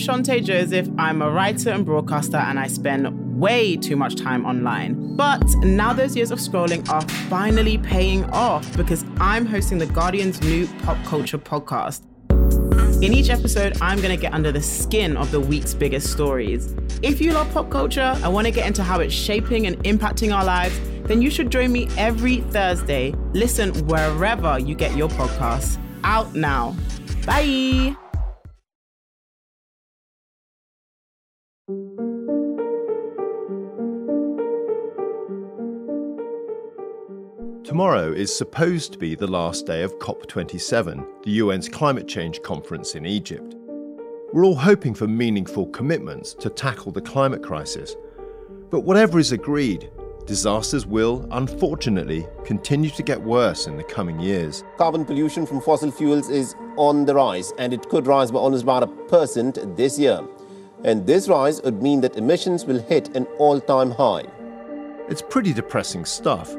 Chanté Joseph. I'm a writer and broadcaster, and I spend way too much time online. But now those years of scrolling are finally paying off because I'm hosting The Guardian's new pop culture podcast. In each episode, I'm going to get under the skin of the week's biggest stories. If you love pop culture and want to get into how it's shaping and impacting our lives, then you should join me every Thursday. Listen wherever you get your podcasts. Out now. Bye. Tomorrow is supposed to be the last day of COP27, the UN's climate change conference in Egypt. We're all hoping for meaningful commitments to tackle the climate crisis. But whatever is agreed, disasters will, unfortunately, continue to get worse in the coming years. Carbon pollution from fossil fuels is on the rise, and it could rise by almost about a percent this year. And this rise would mean that emissions will hit an all time high. It's pretty depressing stuff.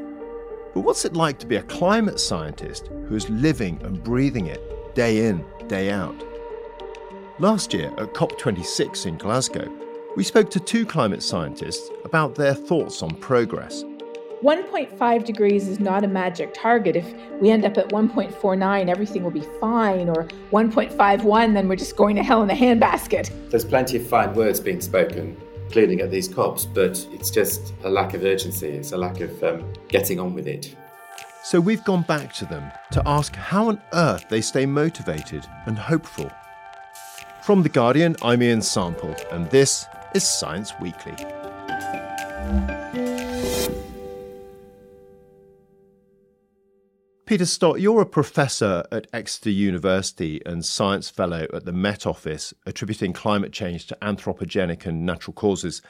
But what's it like to be a climate scientist who is living and breathing it day in, day out? Last year at COP26 in Glasgow, we spoke to two climate scientists about their thoughts on progress. 1.5 degrees is not a magic target. If we end up at 1.49, everything will be fine, or 1.51, then we're just going to hell in a handbasket. There's plenty of fine words being spoken, including at these COPs, but it's just a lack of urgency. It's a lack of um, getting on with it. So we've gone back to them to ask how on earth they stay motivated and hopeful. From The Guardian, I'm Ian Sample, and this is Science Weekly. Peter Stott, you're a professor at Exeter University and science fellow at the Met Office, attributing climate change to anthropogenic and natural causes.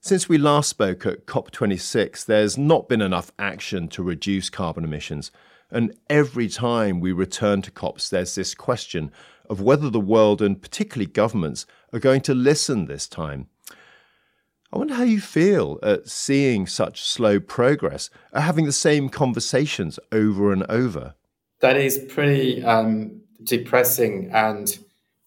Since we last spoke at COP26, there's not been enough action to reduce carbon emissions. And every time we return to COPs, there's this question of whether the world and particularly governments are going to listen this time. I wonder how you feel at seeing such slow progress, at having the same conversations over and over. That is pretty um, depressing and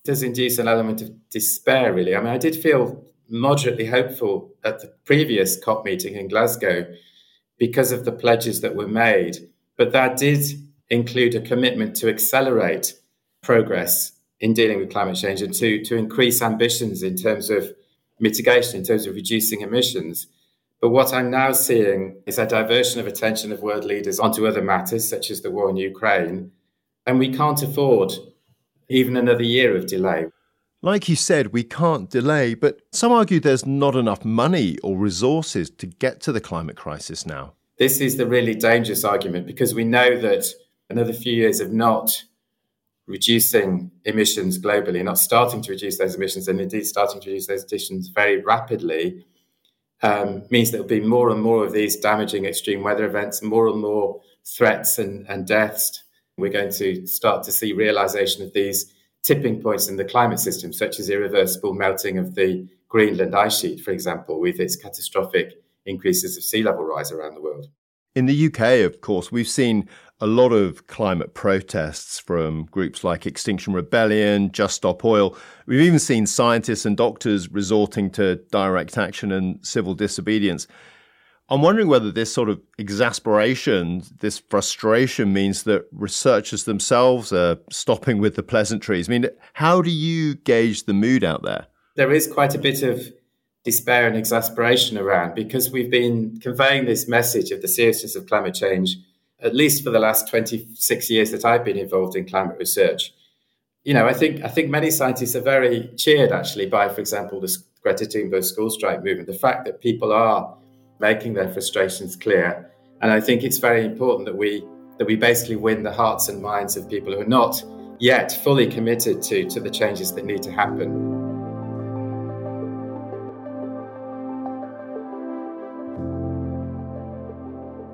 does induce an element of despair, really. I mean, I did feel moderately hopeful at the previous COP meeting in Glasgow because of the pledges that were made, but that did include a commitment to accelerate progress in dealing with climate change and to, to increase ambitions in terms of mitigation in terms of reducing emissions. But what I'm now seeing is a diversion of attention of world leaders onto other matters, such as the war in Ukraine. And we can't afford even another year of delay. Like you said, we can't delay, but some argue there's not enough money or resources to get to the climate crisis now. This is the really dangerous argument because we know that another few years of not reducing emissions globally, not starting to reduce those emissions, and indeed starting to reduce those emissions very rapidly, um, means there will be more and more of these damaging extreme weather events, more and more threats and, and deaths. We're going to start to see realization of these tipping points in the climate system, such as irreversible melting of the Greenland ice sheet, for example, with its catastrophic increases of sea level rise around the world. In the UK, of course, we've seen a lot of climate protests from groups like Extinction Rebellion, Just Stop Oil. We've even seen scientists and doctors resorting to direct action and civil disobedience. I'm wondering whether this sort of exasperation, this frustration means that researchers themselves are stopping with the pleasantries. I mean, how do you gauge the mood out there? There is quite a bit of despair and exasperation around because we've been conveying this message of the seriousness of climate change at least for the last 26 years that I've been involved in climate research. You know, I think I think many scientists are very cheered actually by, for example, the Greta Thunberg school strike movement. The fact that people are making their frustrations clear, and I think it's very important that we that we basically win the hearts and minds of people who are not yet fully committed to to the changes that need to happen.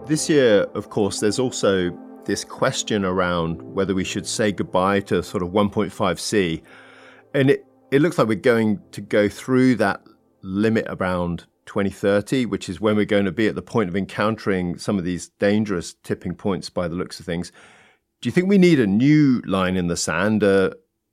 This year, of course, there's also this question around whether we should say goodbye to sort of 1.5C. And it, it looks like we're going to go through that limit around 2030, which is when we're going to be at the point of encountering some of these dangerous tipping points by the looks of things. Do you think we need a new line in the sand, uh,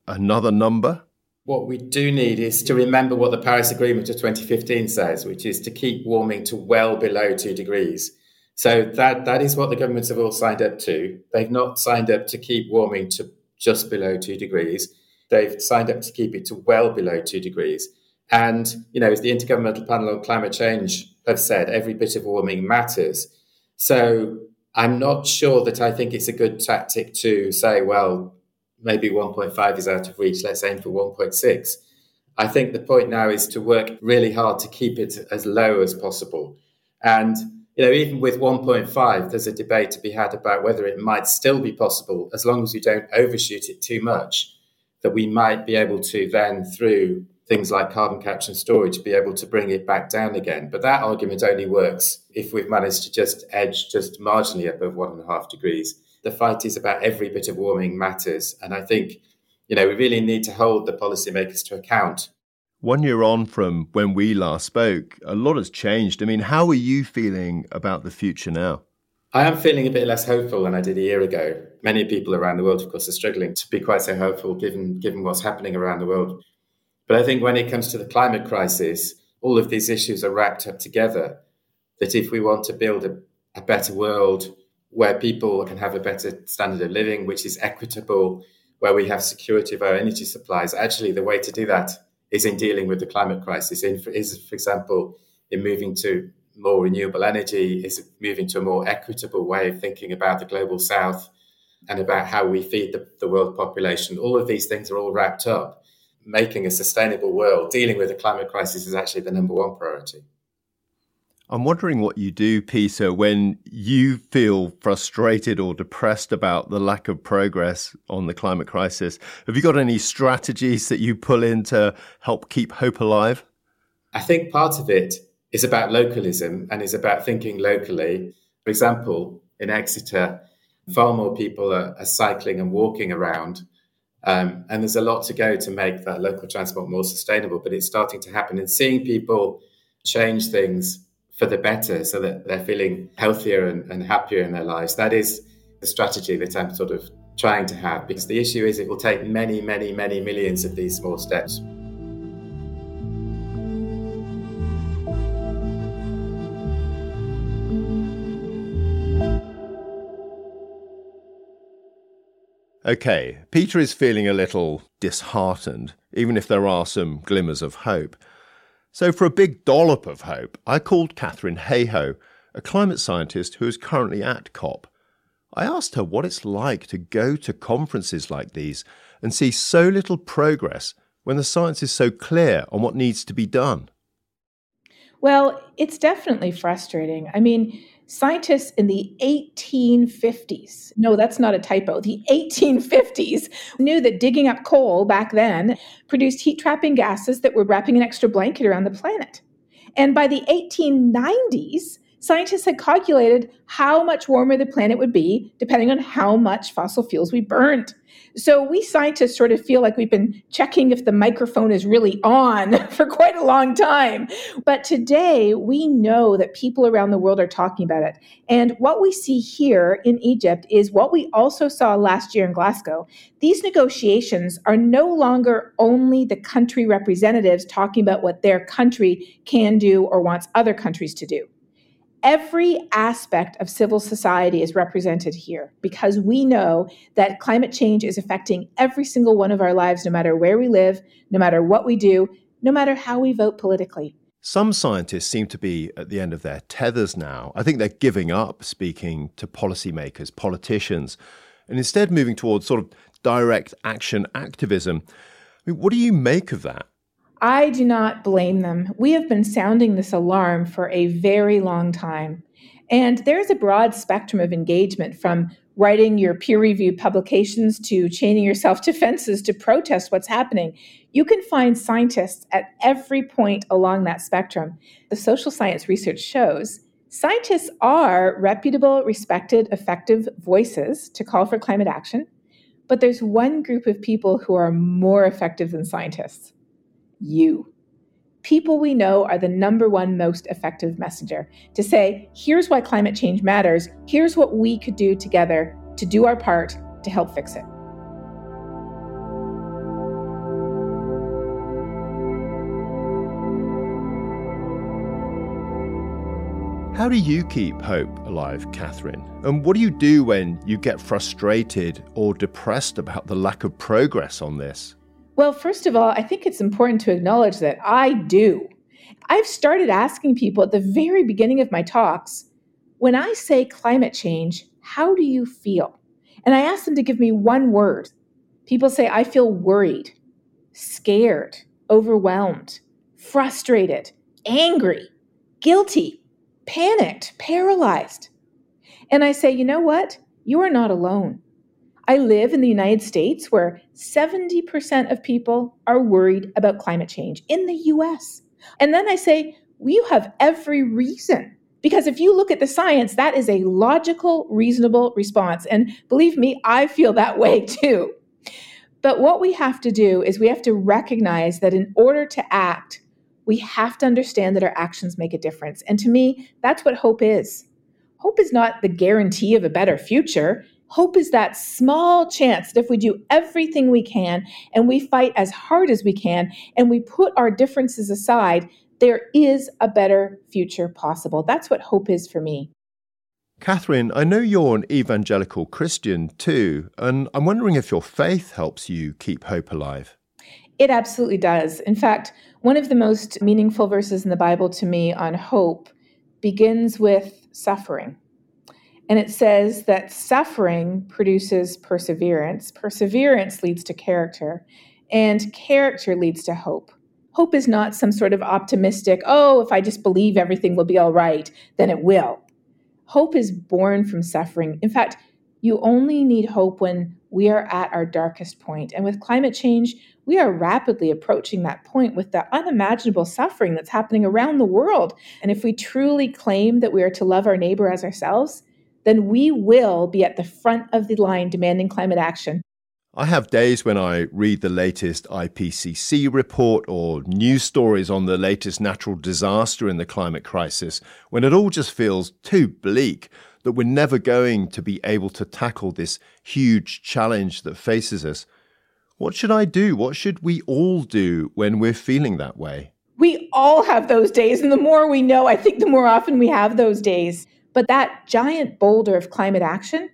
another number? What we do need is to remember what the Paris Agreement of 2015 says, which is to keep warming to well below two degrees. So that that is what the governments have all signed up to. They've not signed up to keep warming to just below two degrees. They've signed up to keep it to well below two degrees. And you know, as the Intergovernmental Panel on Climate Change have said, every bit of warming matters. So I'm not sure that I think it's a good tactic to say, well, maybe 1.5 is out of reach. Let's aim for 1.6. I think the point now is to work really hard to keep it as low as possible. And you know, even with 1.5, there's a debate to be had about whether it might still be possible, as long as we don't overshoot it too much, that we might be able to then, through things like carbon capture and storage, be able to bring it back down again. But that argument only works if we've managed to just edge just marginally above one and a half degrees. The fight is about every bit of warming matters. And I think, you know, we really need to hold the policymakers to account one year on from when we last spoke, a lot has changed. I mean, how are you feeling about the future now? I am feeling a bit less hopeful than I did a year ago. Many people around the world, of course, are struggling to be quite so hopeful given, given what's happening around the world. But I think when it comes to the climate crisis, all of these issues are wrapped up together. That if we want to build a, a better world where people can have a better standard of living, which is equitable, where we have security of our energy supplies, actually, the way to do that is in dealing with the climate crisis. In, is, for example, in moving to more renewable energy, is moving to a more equitable way of thinking about the global south and about how we feed the, the world population. All of these things are all wrapped up. Making a sustainable world, dealing with the climate crisis is actually the number one priority. I'm wondering what you do, Peter, when you feel frustrated or depressed about the lack of progress on the climate crisis. Have you got any strategies that you pull in to help keep hope alive? I think part of it is about localism and is about thinking locally. For example, in Exeter, far more people are, are cycling and walking around. Um, and there's a lot to go to make that local transport more sustainable, but it's starting to happen. And seeing people change things for the better so that they're feeling healthier and, and happier in their lives. That is the strategy that I'm sort of trying to have because the issue is it will take many, many, many millions of these small steps. Okay, Peter is feeling a little disheartened, even if there are some glimmers of hope. So, for a big dollop of hope, I called Katharine Hayhoe, a climate scientist who is currently at COP. I asked her what it's like to go to conferences like these and see so little progress when the science is so clear on what needs to be done. Well, it's definitely frustrating. I mean, scientists in the 1850s, no, that's not a typo, the 1850s knew that digging up coal back then produced heat trapping gases that were wrapping an extra blanket around the planet. And by the 1890s, scientists had calculated how much warmer the planet would be depending on how much fossil fuels we burned. So we scientists sort of feel like we've been checking if the microphone is really on for quite a long time. But today we know that people around the world are talking about it. And what we see here in Egypt is what we also saw last year in Glasgow. These negotiations are no longer only the country representatives talking about what their country can do or wants other countries to do every aspect of civil society is represented here because we know that climate change is affecting every single one of our lives, no matter where we live, no matter what we do, no matter how we vote politically. Some scientists seem to be at the end of their tethers now. I think they're giving up speaking to policymakers, politicians, and instead moving towards sort of direct action activism. I mean, what do you make of that? I do not blame them. We have been sounding this alarm for a very long time. And there's a broad spectrum of engagement from writing your peer reviewed publications to chaining yourself to fences to protest what's happening. You can find scientists at every point along that spectrum. The social science research shows scientists are reputable, respected, effective voices to call for climate action. But there's one group of people who are more effective than scientists you. People we know are the number one most effective messenger to say, here's why climate change matters, here's what we could do together to do our part to help fix it. How do you keep hope alive, Katharine? And what do you do when you get frustrated or depressed about the lack of progress on this? Well, first of all, I think it's important to acknowledge that I do. I've started asking people at the very beginning of my talks when I say climate change, how do you feel? And I ask them to give me one word. People say, I feel worried, scared, overwhelmed, frustrated, angry, guilty, panicked, paralyzed. And I say, you know what? You are not alone. I live in the United States where 70% of people are worried about climate change in the US. And then I say, well, you have every reason. Because if you look at the science, that is a logical, reasonable response. And believe me, I feel that way too. But what we have to do is we have to recognize that in order to act, we have to understand that our actions make a difference. And to me, that's what hope is. Hope is not the guarantee of a better future. Hope is that small chance that if we do everything we can and we fight as hard as we can and we put our differences aside, there is a better future possible. That's what hope is for me. Katharine, I know you're an evangelical Christian too, and I'm wondering if your faith helps you keep hope alive. It absolutely does. In fact, one of the most meaningful verses in the Bible to me on hope begins with suffering. And it says that suffering produces perseverance, perseverance leads to character, and character leads to hope. Hope is not some sort of optimistic, oh, if I just believe everything will be all right, then it will. Hope is born from suffering. In fact, you only need hope when we are at our darkest point. And with climate change, we are rapidly approaching that point with the unimaginable suffering that's happening around the world. And if we truly claim that we are to love our neighbor as ourselves, then we will be at the front of the line demanding climate action. I have days when I read the latest IPCC report or news stories on the latest natural disaster in the climate crisis when it all just feels too bleak that we're never going to be able to tackle this huge challenge that faces us. What should I do? What should we all do when we're feeling that way? We all have those days. And the more we know, I think the more often we have those days. But that giant boulder of climate action,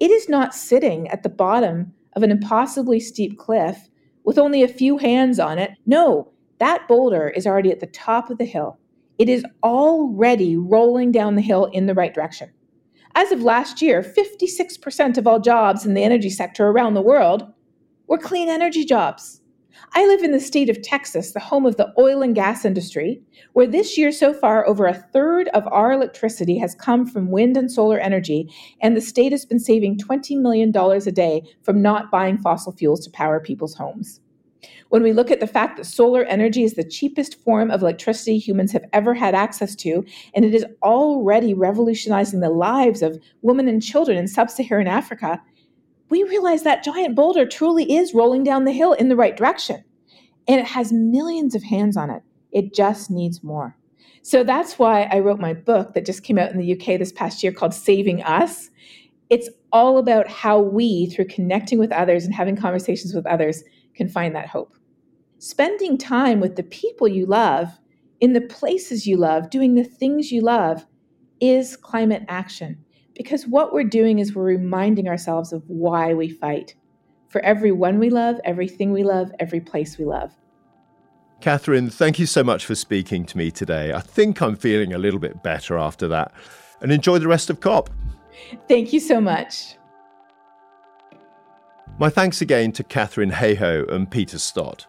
it is not sitting at the bottom of an impossibly steep cliff with only a few hands on it. No, that boulder is already at the top of the hill. It is already rolling down the hill in the right direction. As of last year, 56% of all jobs in the energy sector around the world were clean energy jobs. I live in the state of Texas, the home of the oil and gas industry, where this year so far, over a third of our electricity has come from wind and solar energy, and the state has been saving $20 million a day from not buying fossil fuels to power people's homes. When we look at the fact that solar energy is the cheapest form of electricity humans have ever had access to, and it is already revolutionizing the lives of women and children in sub Saharan Africa, we realize that giant boulder truly is rolling down the hill in the right direction. And it has millions of hands on it. It just needs more. So that's why I wrote my book that just came out in the UK this past year called Saving Us. It's all about how we, through connecting with others and having conversations with others, can find that hope. Spending time with the people you love, in the places you love, doing the things you love is climate action. Because what we're doing is we're reminding ourselves of why we fight for everyone we love, everything we love, every place we love. Katharine, thank you so much for speaking to me today. I think I'm feeling a little bit better after that. And enjoy the rest of COP. Thank you so much. My thanks again to Katharine Hayhoe and Peter Stott.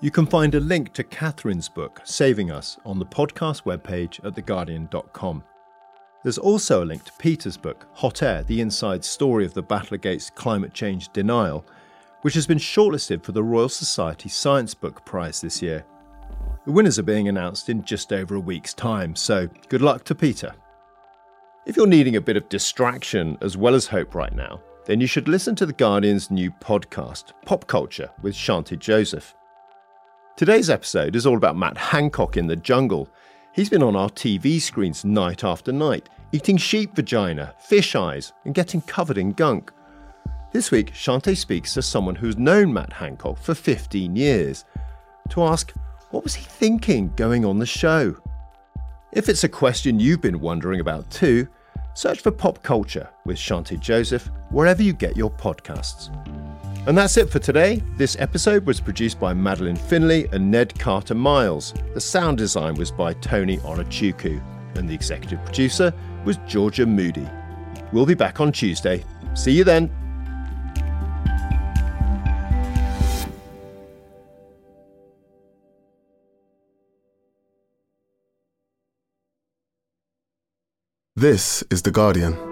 You can find a link to Katharine's book, Saving Us, on the podcast webpage at theguardian.com. There's also a link to Peter's book, Hot Air The Inside Story of the Battle Against Climate Change Denial, which has been shortlisted for the Royal Society Science Book Prize this year. The winners are being announced in just over a week's time, so good luck to Peter. If you're needing a bit of distraction as well as hope right now, then you should listen to The Guardian's new podcast, Pop Culture, with Chanté Joseph. Today's episode is all about Matt Hancock in the jungle. He's been on our TV screens night after night, eating sheep vagina, fish eyes, and getting covered in gunk. This week, Chanté speaks to someone who's known Matt Hancock for 15 years to ask what was he thinking going on the show? If it's a question you've been wondering about too, search for Pop Culture with Chanté Joseph wherever you get your podcasts. And that's it for today. This episode was produced by Madeleine Finlay and Ned Carter Miles. The sound design was by Tony Onuchukwu, and the executive producer was Georgia Moody. We'll be back on Tuesday. See you then. This is The Guardian.